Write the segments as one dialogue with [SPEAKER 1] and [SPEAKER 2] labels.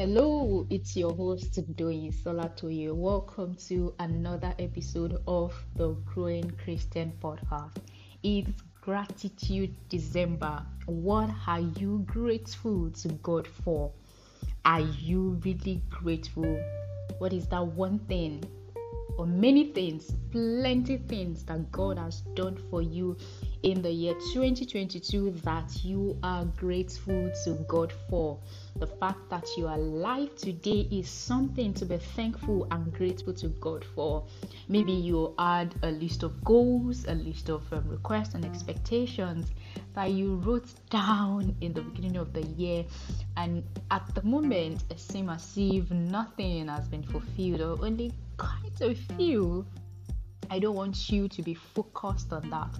[SPEAKER 1] Hello, it's your host Doyin Solatoye. Welcome to another episode of the Growing Christian Podcast. It's Gratitude December. What are you grateful to God for? Are you really grateful? What is that one thing many things, plenty things that God has done for you in the year 2022 that you are grateful to God for. The fact that you are alive today is something to be thankful and grateful to God for. Maybe you add a list of goals, a list of um, requests and expectations that you wrote down in the beginning of the year, and at the moment, it seems as if nothing has been fulfilled or only quite a few. I don't want you to be focused on that.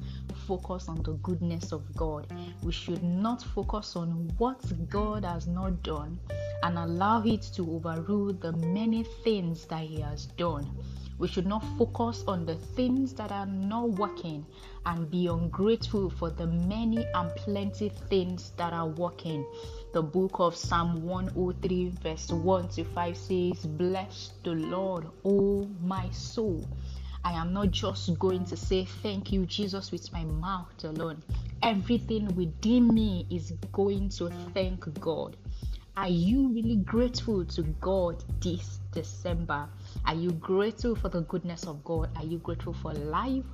[SPEAKER 1] Focus on the goodness of God. We should not focus on what God has not done and allow it to overrule the many things that He has done. We should not focus on the things that are not working and be ungrateful for the many and plenty things that are working. The book of Psalm 103, verse 1 to 5 says, Bless the Lord, O my soul. I am not just going to say thank you, Jesus, with my mouth alone. Everything within me is going to thank God. Are you really grateful to God this December? Are you grateful for the goodness of God? Are you grateful for life?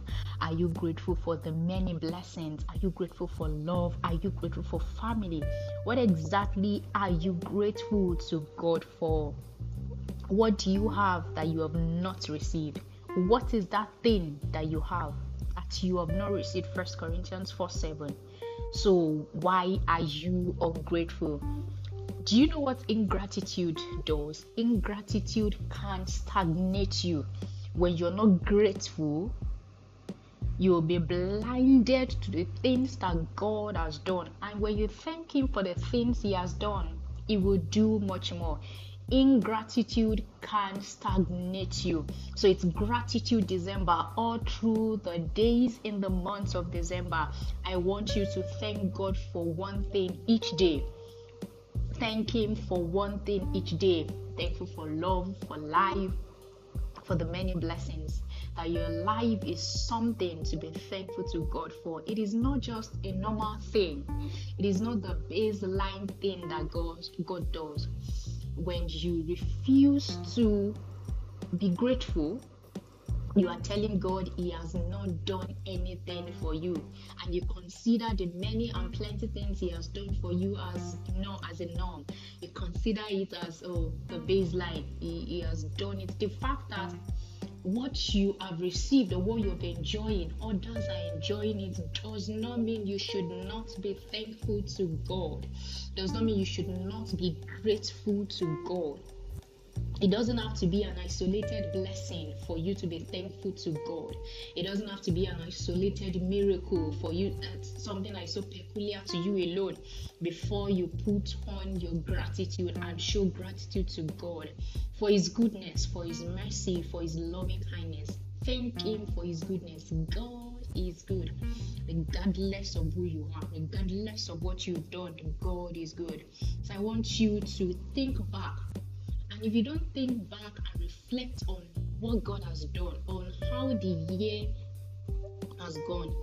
[SPEAKER 1] Are you grateful for the many blessings? Are you grateful for love? Are you grateful for family? What exactly are you grateful to God for? What do you have that you have not received? What is that thing that you have that you have not received? First Corinthians 4 7. So, why are you ungrateful? Do you know what ingratitude does? Ingratitude can stagnate you. When you're not grateful, you'll be blinded to the things that God has done. And when you thank Him for the things He has done, He will do much more. Ingratitude can stagnate you. So it's gratitude December all through the days in the months of December. I want you to thank God for one thing each day Thank Him for one thing each day. Thankful for love, for life, for the many blessings. That your life is something to be thankful to God for. It is not just a normal thing, it is not the baseline thing that God, God does. When you refuse to be grateful, you are telling God He has not done anything for you, and you consider the many and plenty things He has done for you as no as a norm. You consider it as oh the baseline. He, he has done it. The fact that what you have received or what you're enjoying, others are enjoying it, does not mean you should not be thankful to God. Does not mean you should not be grateful to God it doesn't have to be an isolated blessing for you to be thankful to God. It doesn't have to be an isolated miracle for you, that's something that is so peculiar to you alone before you put on your gratitude and show gratitude to God for His goodness, for His mercy, for His loving kindness. Thank Him for His goodness. God is good, regardless of who you are, regardless of what you've done. God is good. So I want you to think back and if you don't think back and reflect on what God has done, on how the year has gone,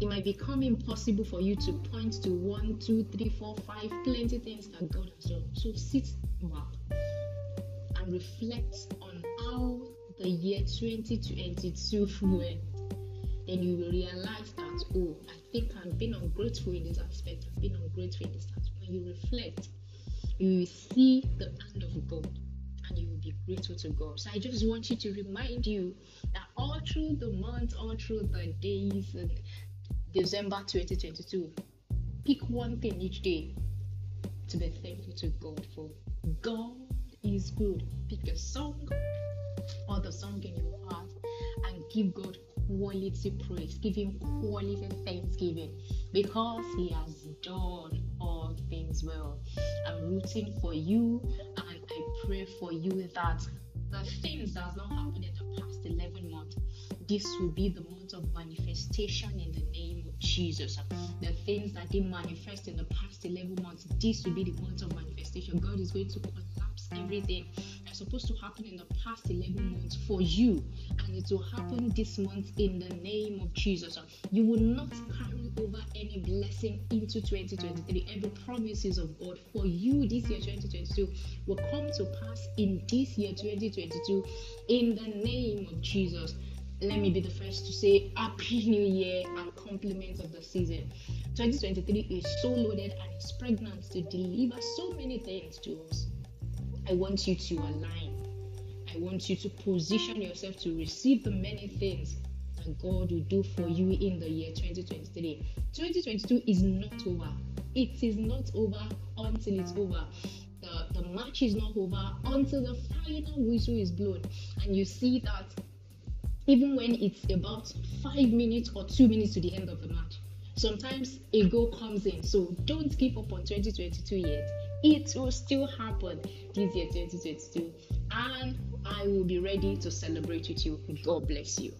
[SPEAKER 1] it might become impossible for you to point to one, two, three, four, five, plenty things that God has done. So sit back and reflect on how the year 2022 went. Then you will realize that, oh, I think I've been ungrateful in this aspect, I've been ungrateful in this aspect. When you reflect, you will see the hand of God and you will be grateful to God. So I just want you to remind you that all through the month, all through the days, December 2022, pick one thing each day to be thankful to God for. God is good. Pick a song or the song in your heart and give God quality praise. Give Him quality thanksgiving because He has done all things well. I'm rooting for you and I pray for you that the things that has not happened in the past 11 months, this will be the month of manifestation in the name of Jesus. The things that didn't manifest in the past 11 months, this will be the month of manifestation. God is going to collapse everything supposed to happen in the past 11 months for you, and it will happen this month in the name of Jesus. You will not carry over any blessing into 2023. Every promises of God for you this year 2022 will come to pass in this year 2022 in the name of Jesus let me be the first to say happy new year and compliments of the season 2023 is so loaded and it's pregnant to deliver so many things to us i want you to align. I want you to position yourself to receive the many things that god will do for you in the year 2023 2022 is not over. It is not over until it's over. The, the match is not over until the final whistle is blown. And you see that even when it's about five minutes or two minutes to the end of the match. Sometimes a goal comes in, so don't give up on 2022 yet. It will still happen this year, 2022, and I will be ready to celebrate with you. God bless you.